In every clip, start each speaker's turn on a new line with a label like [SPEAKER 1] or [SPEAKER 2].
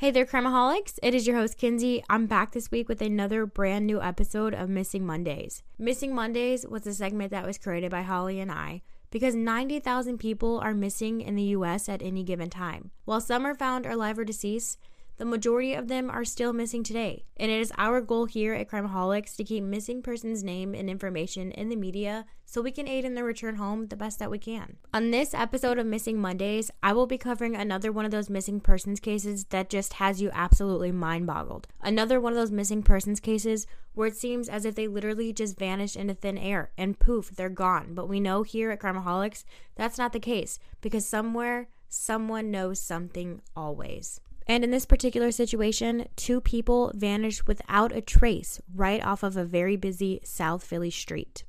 [SPEAKER 1] Hey there, Crimeaholics. It is your host, Kinsey. I'm back this week with another brand new episode of Missing Mondays. Missing Mondays was a segment that was created by Holly and I because 90,000 people are missing in the US at any given time. While some are found alive or deceased, the majority of them are still missing today. And it is our goal here at Crimeaholics to keep missing persons' name and information in the media so we can aid in their return home the best that we can. On this episode of Missing Mondays, I will be covering another one of those missing persons cases that just has you absolutely mind boggled. Another one of those missing persons cases where it seems as if they literally just vanished into thin air and poof, they're gone. But we know here at Crimeaholics that's not the case because somewhere, someone knows something always. And in this particular situation, two people vanished without a trace right off of a very busy South Philly street.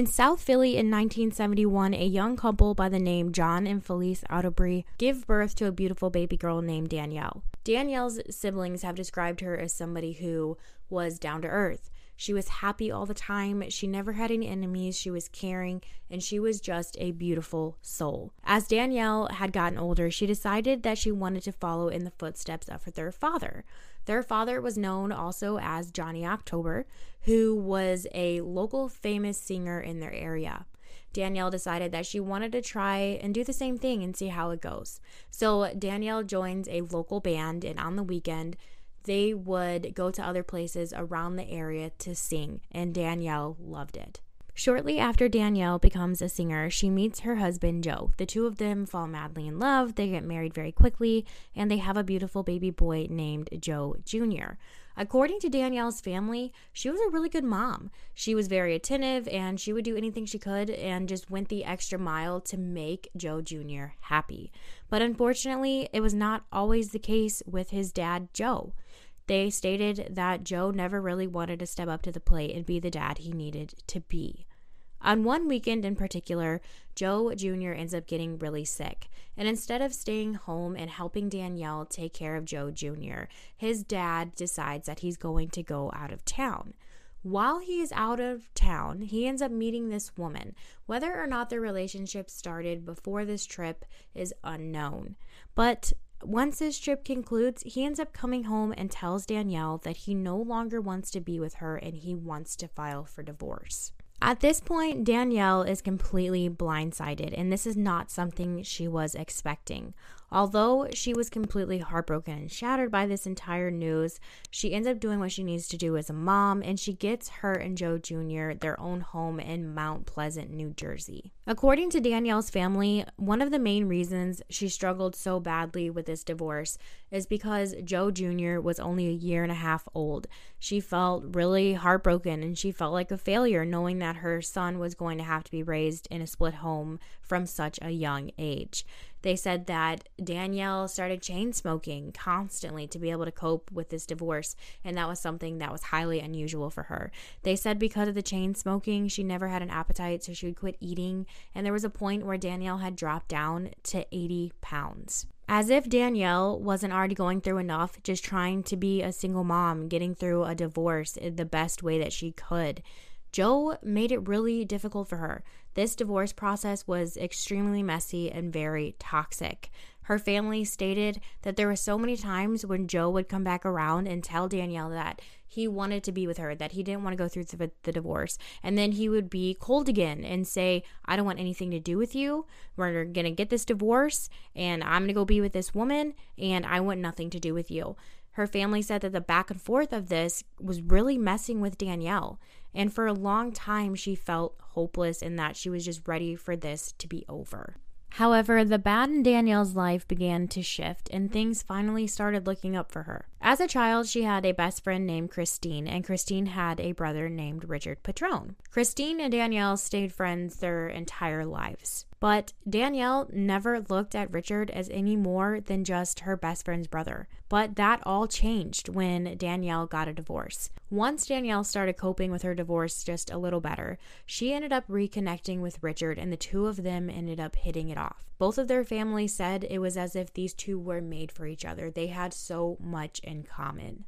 [SPEAKER 1] In South Philly in 1971, a young couple by the name John and Felice Ottobre give birth to a beautiful baby girl named Danielle. Danielle's siblings have described her as somebody who was down to earth. She was happy all the time. She never had any enemies. She was caring and she was just a beautiful soul. As Danielle had gotten older, she decided that she wanted to follow in the footsteps of their father. Their father was known also as Johnny October, who was a local famous singer in their area. Danielle decided that she wanted to try and do the same thing and see how it goes. So Danielle joins a local band, and on the weekend, they would go to other places around the area to sing, and Danielle loved it. Shortly after Danielle becomes a singer, she meets her husband Joe. The two of them fall madly in love, they get married very quickly, and they have a beautiful baby boy named Joe Jr. According to Danielle's family, she was a really good mom. She was very attentive and she would do anything she could and just went the extra mile to make Joe Jr. happy. But unfortunately, it was not always the case with his dad, Joe. They stated that Joe never really wanted to step up to the plate and be the dad he needed to be. On one weekend in particular, Joe Jr. ends up getting really sick. And instead of staying home and helping Danielle take care of Joe Jr., his dad decides that he's going to go out of town. While he is out of town, he ends up meeting this woman. Whether or not their relationship started before this trip is unknown. But once this trip concludes, he ends up coming home and tells Danielle that he no longer wants to be with her and he wants to file for divorce. At this point, Danielle is completely blindsided, and this is not something she was expecting. Although she was completely heartbroken and shattered by this entire news, she ends up doing what she needs to do as a mom and she gets her and Joe Jr. their own home in Mount Pleasant, New Jersey. According to Danielle's family, one of the main reasons she struggled so badly with this divorce is because Joe Jr. was only a year and a half old. She felt really heartbroken and she felt like a failure knowing that her son was going to have to be raised in a split home from such a young age. They said that Danielle started chain smoking constantly to be able to cope with this divorce, and that was something that was highly unusual for her. They said because of the chain smoking, she never had an appetite, so she would quit eating, and there was a point where Danielle had dropped down to 80 pounds. As if Danielle wasn't already going through enough, just trying to be a single mom, getting through a divorce in the best way that she could. Joe made it really difficult for her. This divorce process was extremely messy and very toxic. Her family stated that there were so many times when Joe would come back around and tell Danielle that he wanted to be with her, that he didn't want to go through the, the, divorce. And then he would be cold again and say, I don't want anything to do with you. We're going to get this divorce and I'm going to go be with this woman and I want nothing to do with you. Her family said that the back and forth of this was really messing with Danielle. And for a long time, she felt hopeless and that she was just ready for this to be over. However, the bad in Danielle's life began to shift and things finally started looking up for her. As a child, she had a best friend named Christine, and Christine had a brother named Richard Petrone. Christine and Danielle stayed friends their entire lives. But Danielle never looked at Richard as any more than just her best friend's brother. But that all changed when Danielle got a divorce. Once Danielle started coping with her divorce just a little better, she ended up reconnecting with Richard, and the two of them ended up hitting it off. Both of their families said it was as if these two were made for each other. They had so much in common.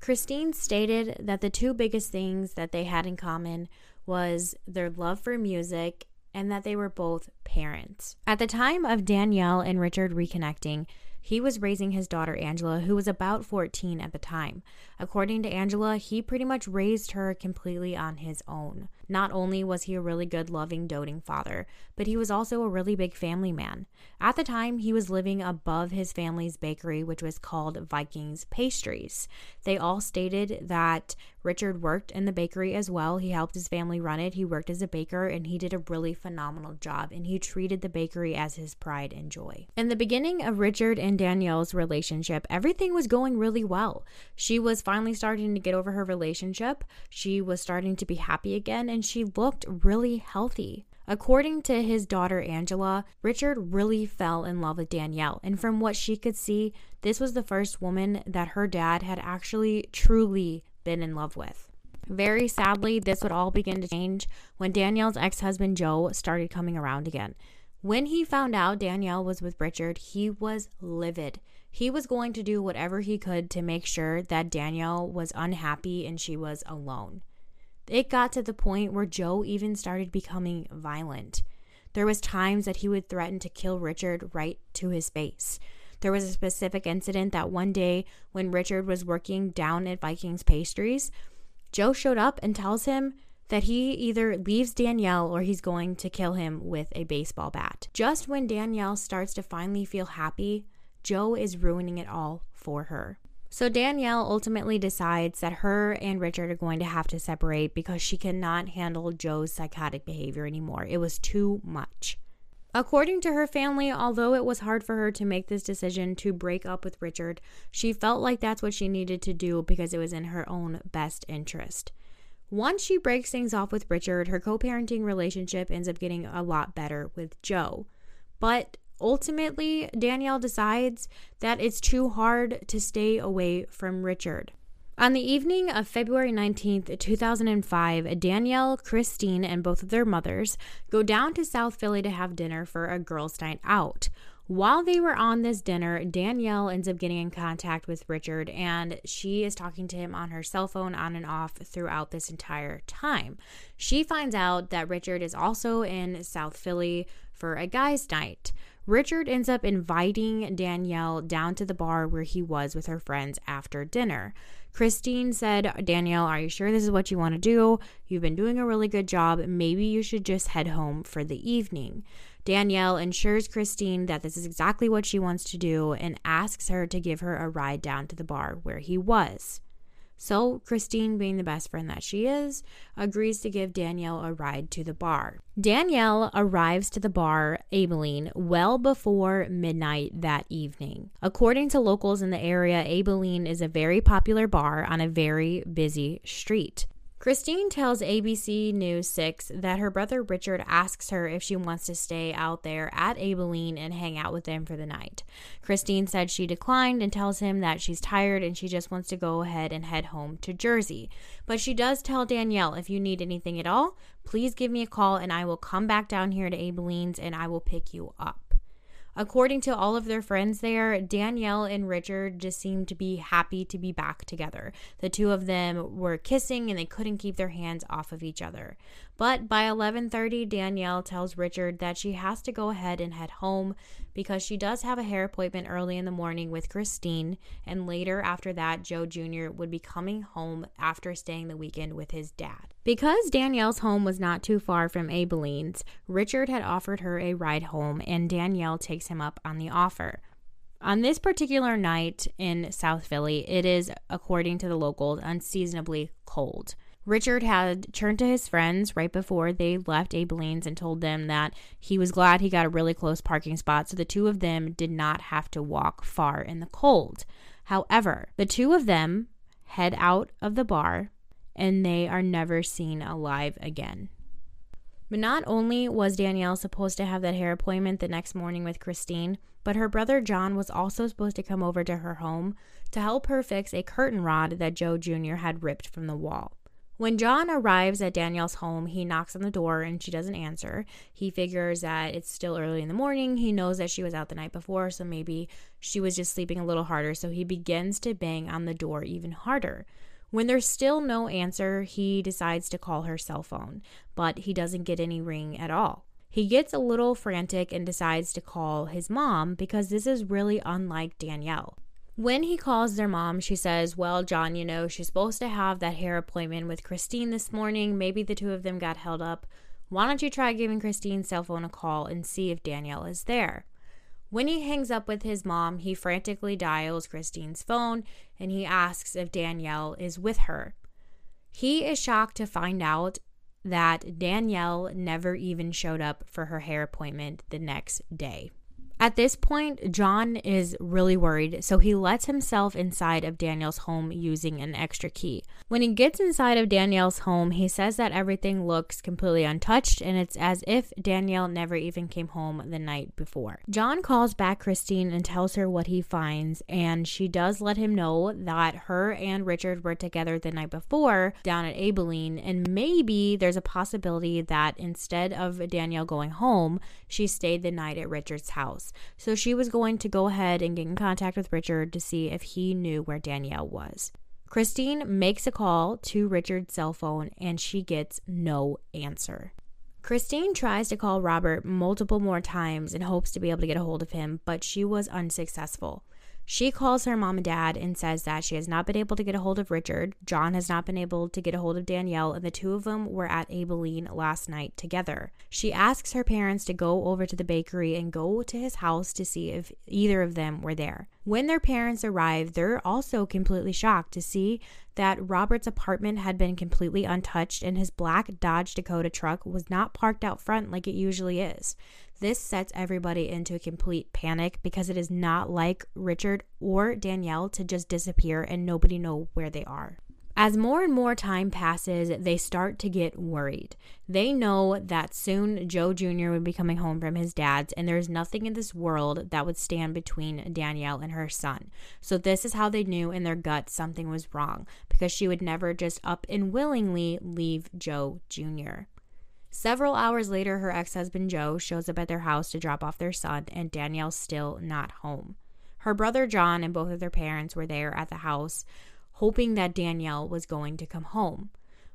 [SPEAKER 1] Christine stated that the two biggest things that they had in common was their love for music and that they were both parents. At the time of Danielle and Richard reconnecting, he was raising his daughter Angela, who was about 14 at the time. According to Angela, he pretty much raised her completely on his own. Not only was he a really good, loving, doting father, but he was also a really big family man. At the time, he was living above his family's bakery, which was called Vikings Pastries. They all stated that Richard worked in the bakery as well. He helped his family run it. He worked as a baker and he did a really phenomenal job and he treated the bakery as his pride and joy. In the beginning of Richard and Danielle's relationship, everything was going really well. She was finally starting to get over her relationship. She was starting to be happy again and she looked really healthy. According to his daughter Angela, Richard really fell in love with Danielle, and from what she could see, this was the first woman that her dad had actually truly been in love with. Very sadly, this would all begin to change when Danielle's ex husband Joe started coming around again. When he found out Danielle was with Richard, he was livid. He was going to do whatever he could to make sure that Danielle was unhappy and she was alone. It got to the point where Joe even started becoming violent. There was times that he would threaten to kill Richard right to his face. There was a specific incident that one day when Richard was working down at Vikings Pastries, Joe showed up and tells him that he either leaves Danielle or he's going to kill him with a baseball bat. Just when Danielle starts to finally feel happy, Joe is ruining it all for her. So Danielle ultimately decides that her and Richard are going to have to separate because she cannot handle Joe's psychotic behavior anymore. It was too much. According to her family, although it was hard for her to make this decision to break up with Richard, she felt like that's what she needed to do because it was in her own best interest. Once she breaks things off with Richard, her co parenting relationship ends up getting a lot better with Joe. But ultimately, Danielle decides that it's too hard to stay away from Richard. On the evening of February 19th, 2005, Danielle, Christine, and both of their mothers go down to South Philly to have dinner for a girls' night out. While they were on this dinner, Danielle ends up getting in contact with Richard and she is talking to him on her cell phone on and off throughout this entire time. She finds out that Richard is also in South Philly for a guys' night. Richard ends up inviting Danielle down to the bar where he was with her friends after dinner. Christine said, Danielle, are you sure this is what you want to do? You've been doing a really good job. Maybe you should just head home for the evening. Danielle ensures Christine that this is exactly what she wants to do and asks her to give her a ride down to the bar where he was. So, Christine, being the best friend that she is, agrees to give Danielle a ride to the bar. Danielle arrives to the bar, Abilene, well before midnight that evening. According to locals in the area, Abilene is a very popular bar on a very busy street. Christine tells ABC News 6 that her brother Richard asks her if she wants to stay out there at Abilene and hang out with them for the night. Christine said she declined and tells him that she's tired and she just wants to go ahead and head home to Jersey. But she does tell Danielle if you need anything at all, please give me a call and I will come back down here to Abilene's and I will pick you up. According to all of their friends there, Danielle and Richard just seemed to be happy to be back together. The two of them were kissing and they couldn't keep their hands off of each other. But by 11:30, Danielle tells Richard that she has to go ahead and head home because she does have a hair appointment early in the morning with Christine, and later after that, Joe Jr. would be coming home after staying the weekend with his dad. Because Danielle's home was not too far from Abilene's, Richard had offered her a ride home, and Danielle takes him up on the offer. On this particular night in South Philly, it is, according to the locals, unseasonably cold. Richard had turned to his friends right before they left Abilene's and told them that he was glad he got a really close parking spot so the two of them did not have to walk far in the cold. However, the two of them head out of the bar and they are never seen alive again. But not only was Danielle supposed to have that hair appointment the next morning with Christine, but her brother John was also supposed to come over to her home to help her fix a curtain rod that Joe Jr. had ripped from the wall. When John arrives at Danielle's home, he knocks on the door and she doesn't answer. He figures that it's still early in the morning. He knows that she was out the night before, so maybe she was just sleeping a little harder. So he begins to bang on the door even harder. When there's still no answer, he decides to call her cell phone, but he doesn't get any ring at all. He gets a little frantic and decides to call his mom because this is really unlike Danielle. When he calls their mom, she says, Well, John, you know, she's supposed to have that hair appointment with Christine this morning. Maybe the two of them got held up. Why don't you try giving Christine's cell phone a call and see if Danielle is there? When he hangs up with his mom, he frantically dials Christine's phone and he asks if Danielle is with her. He is shocked to find out that Danielle never even showed up for her hair appointment the next day. At this point, John is really worried, so he lets himself inside of Danielle's home using an extra key. When he gets inside of Danielle's home, he says that everything looks completely untouched and it's as if Danielle never even came home the night before. John calls back Christine and tells her what he finds, and she does let him know that her and Richard were together the night before down at Abilene, and maybe there's a possibility that instead of Danielle going home, she stayed the night at Richard's house house. So she was going to go ahead and get in contact with Richard to see if he knew where Danielle was. Christine makes a call to Richard's cell phone and she gets no answer. Christine tries to call Robert multiple more times in hopes to be able to get a hold of him, but she was unsuccessful. She calls her mom and dad and says that she has not been able to get a hold of Richard. John has not been able to get a hold of Danielle, and the two of them were at Abilene last night together. She asks her parents to go over to the bakery and go to his house to see if either of them were there. When their parents arrive, they're also completely shocked to see that Robert's apartment had been completely untouched and his black Dodge Dakota truck was not parked out front like it usually is. This sets everybody into a complete panic because it is not like Richard or Danielle to just disappear and nobody know where they are. As more and more time passes, they start to get worried. They know that soon Joe Jr. would be coming home from his dad's, and there's nothing in this world that would stand between Danielle and her son. So, this is how they knew in their gut something was wrong because she would never just up and willingly leave Joe Jr. Several hours later, her ex husband Joe shows up at their house to drop off their son, and Danielle's still not home. Her brother John and both of their parents were there at the house, hoping that Danielle was going to come home.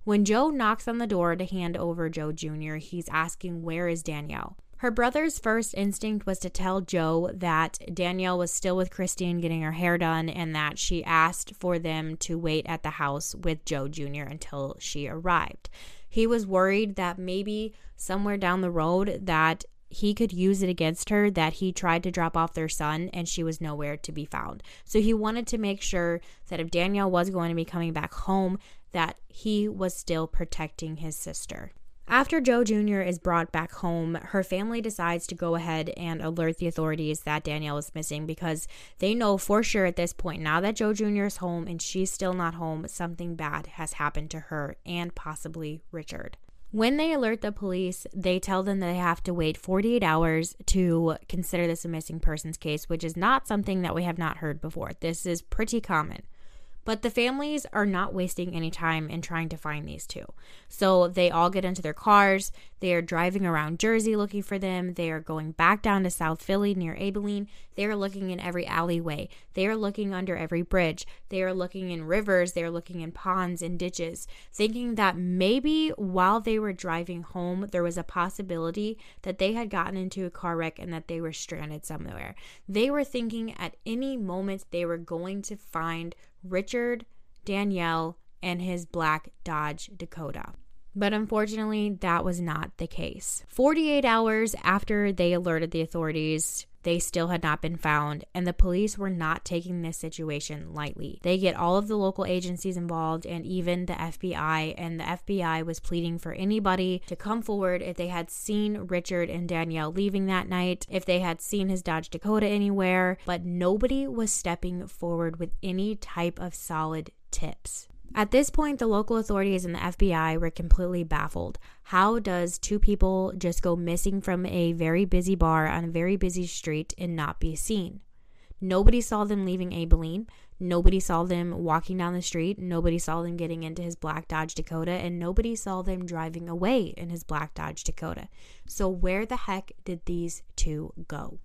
[SPEAKER 1] When Joe knocks on the door to hand over Joe Jr., he's asking, Where is Danielle? Her brother's first instinct was to tell Joe that Danielle was still with Christine getting her hair done and that she asked for them to wait at the house with Joe Jr. until she arrived. He was worried that maybe somewhere down the road that he could use it against her that he tried to drop off their son and she was nowhere to be found. So he wanted to make sure that if Danielle was going to be coming back home that he was still protecting his sister. After Joe Jr. is brought back home, her family decides to go ahead and alert the authorities that Danielle is missing because they know for sure at this point, now that Joe Jr. is home and she's still not home, something bad has happened to her and possibly Richard. When they alert the police, they tell them that they have to wait 48 hours to consider this a missing persons case, which is not something that we have not heard before. This is pretty common. But the families are not wasting any time in trying to find these two. So they all get into their cars. They are driving around Jersey looking for them. They are going back down to South Philly near Abilene. They are looking in every alleyway. They are looking under every bridge. They are looking in rivers. They are looking in ponds and ditches, thinking that maybe while they were driving home, there was a possibility that they had gotten into a car wreck and that they were stranded somewhere. They were thinking at any moment they were going to find Richard, Danielle, and his black Dodge Dakota. But unfortunately, that was not the case. 48 hours after they alerted the authorities, they still had not been found, and the police were not taking this situation lightly. They get all of the local agencies involved and even the FBI, and the FBI was pleading for anybody to come forward if they had seen Richard and Danielle leaving that night, if they had seen his Dodge Dakota anywhere, but nobody was stepping forward with any type of solid tips. At this point, the local authorities and the FBI were completely baffled. How does two people just go missing from a very busy bar on a very busy street and not be seen? Nobody saw them leaving Abilene. Nobody saw them walking down the street. Nobody saw them getting into his black Dodge Dakota. And nobody saw them driving away in his black Dodge Dakota. So, where the heck did these two go?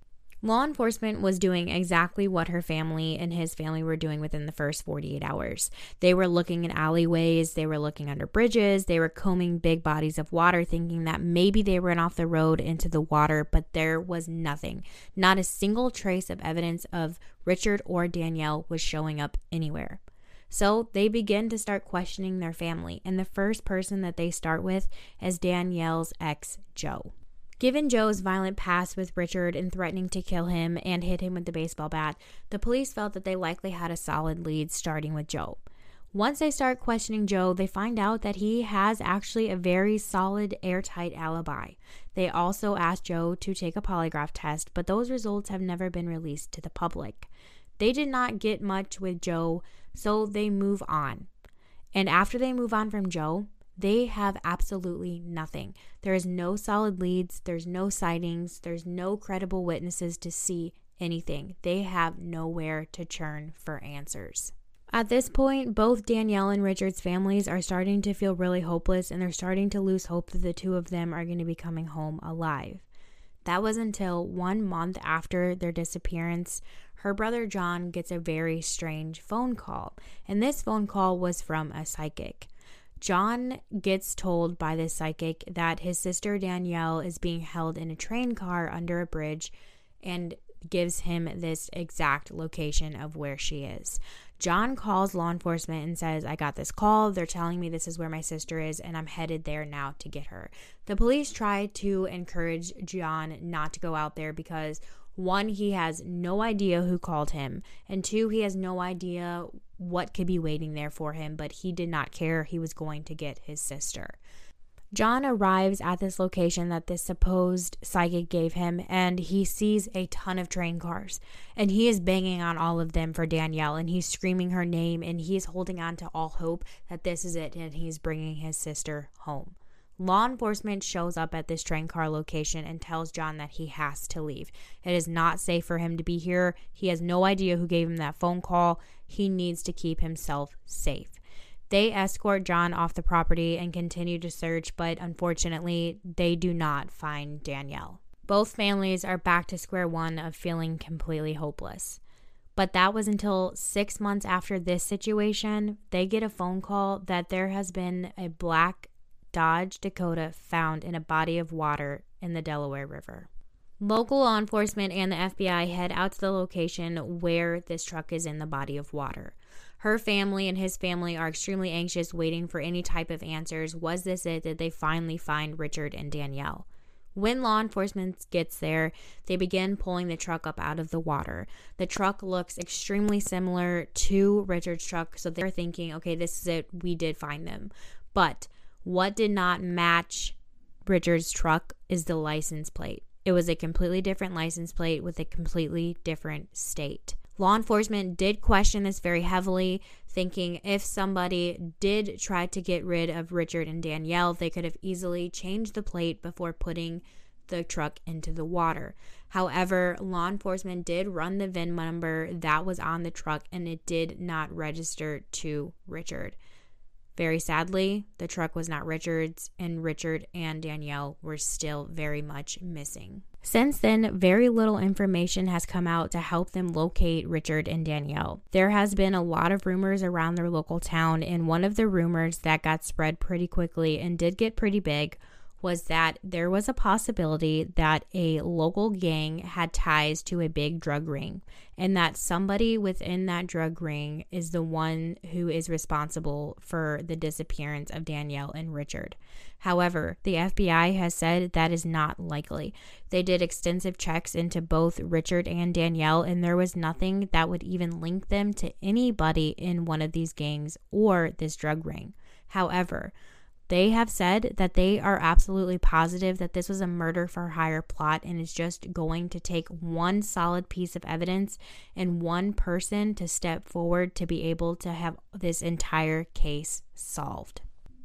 [SPEAKER 1] Law enforcement was doing exactly what her family and his family were doing within the first 48 hours. They were looking in alleyways, they were looking under bridges, they were combing big bodies of water, thinking that maybe they ran off the road into the water, but there was nothing. Not a single trace of evidence of Richard or Danielle was showing up anywhere. So they begin to start questioning their family, and the first person that they start with is Danielle's ex, Joe. Given Joe's violent past with Richard and threatening to kill him and hit him with the baseball bat, the police felt that they likely had a solid lead starting with Joe. Once they start questioning Joe, they find out that he has actually a very solid, airtight alibi. They also asked Joe to take a polygraph test, but those results have never been released to the public. They did not get much with Joe, so they move on. And after they move on from Joe, they have absolutely nothing. There is no solid leads, there's no sightings, there's no credible witnesses to see anything. They have nowhere to turn for answers. At this point, both Danielle and Richard's families are starting to feel really hopeless and they're starting to lose hope that the two of them are going to be coming home alive. That was until one month after their disappearance, her brother John gets a very strange phone call. And this phone call was from a psychic. John gets told by the psychic that his sister Danielle is being held in a train car under a bridge and gives him this exact location of where she is. John calls law enforcement and says, I got this call. They're telling me this is where my sister is, and I'm headed there now to get her. The police try to encourage John not to go out there because one, he has no idea who called him, and two, he has no idea what could be waiting there for him, but he did not care. He was going to get his sister. John arrives at this location that this supposed psychic gave him, and he sees a ton of train cars. And he is banging on all of them for Danielle, and he's screaming her name, and he's holding on to all hope that this is it, and he's bringing his sister home. Law enforcement shows up at this train car location and tells John that he has to leave. It is not safe for him to be here. He has no idea who gave him that phone call. He needs to keep himself safe. They escort John off the property and continue to search, but unfortunately, they do not find Danielle. Both families are back to square one of feeling completely hopeless. But that was until six months after this situation, they get a phone call that there has been a black Dodge Dakota found in a body of water in the Delaware River. Local law enforcement and the FBI head out to the location where this truck is in the body of water. Her family and his family are extremely anxious, waiting for any type of answers. Was this it? Did they finally find Richard and Danielle? When law enforcement gets there, they begin pulling the truck up out of the water. The truck looks extremely similar to Richard's truck, so they're thinking, okay, this is it. We did find them. But what did not match Richard's truck is the license plate. It was a completely different license plate with a completely different state. Law enforcement did question this very heavily, thinking if somebody did try to get rid of Richard and Danielle, they could have easily changed the plate before putting the truck into the water. However, law enforcement did run the VIN number that was on the truck and it did not register to Richard. Very sadly, the truck was not Richard's, and Richard and Danielle were still very much missing. Since then, very little information has come out to help them locate Richard and Danielle. There has been a lot of rumors around their local town, and one of the rumors that got spread pretty quickly and did get pretty big was that there was a possibility that a local gang had ties to a big drug ring and that somebody within that drug ring is the one who is responsible for the disappearance of Danielle and Richard. However, the FBI has said that is not likely. They did extensive checks into both Richard and Danielle, and there was nothing that would even link them to anybody in one of these gangs or this drug ring. However, they have said that they are absolutely positive that this was a murder for hire plot and is just going to take one solid piece of evidence and one person to step forward to be able to have this entire case solved.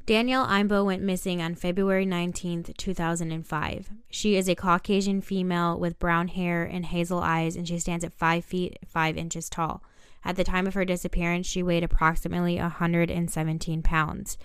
[SPEAKER 1] Danielle Imbo went missing on February 19, 2005. She is a Caucasian female with brown hair and hazel eyes, and she stands at 5 feet 5 inches tall. At the time of her disappearance, she weighed approximately 117 pounds.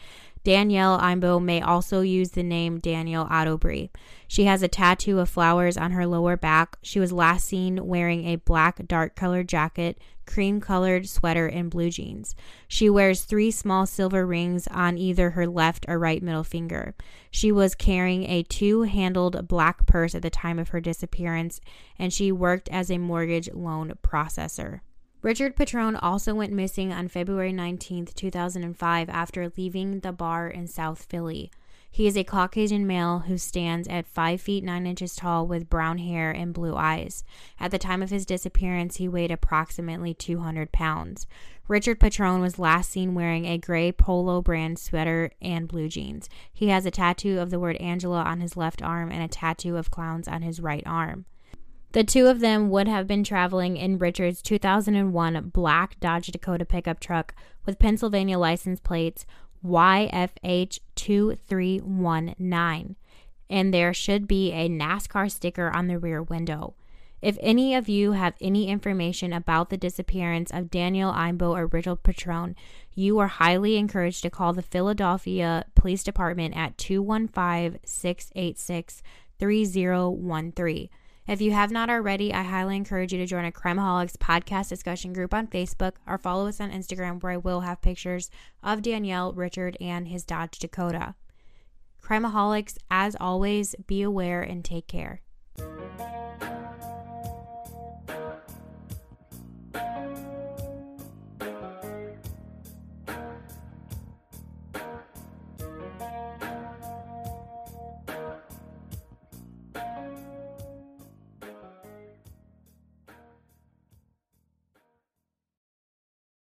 [SPEAKER 1] Danielle Imbo may also use the name Danielle Ottobre. She has a tattoo of flowers on her lower back. She was last seen wearing a black dark colored jacket, cream colored sweater, and blue jeans. She wears three small silver rings on either her left or right middle finger. She was carrying a two handled black purse at the time of her disappearance, and she worked as a mortgage loan processor. Richard Petrone also went missing on February 19, 2005, after leaving the bar in South Philly. He is a Caucasian male who stands at 5 feet 9 inches tall with brown hair and blue eyes. At the time of his disappearance, he weighed approximately 200 pounds. Richard Petrone was last seen wearing a gray polo brand sweater and blue jeans. He has a tattoo of the word Angela on his left arm and a tattoo of clowns on his right arm. The two of them would have been traveling in Richard's 2001 black Dodge Dakota pickup truck with Pennsylvania license plates YFH2319, and there should be a NASCAR sticker on the rear window. If any of you have any information about the disappearance of Danielle Imbo or Richard Petrone, you are highly encouraged to call the Philadelphia Police Department at 215 686 3013. If you have not already, I highly encourage you to join a Crimeaholics podcast discussion group on Facebook or follow us on Instagram where I will have pictures of Danielle, Richard, and his Dodge Dakota. Crimeaholics, as always, be aware and take care.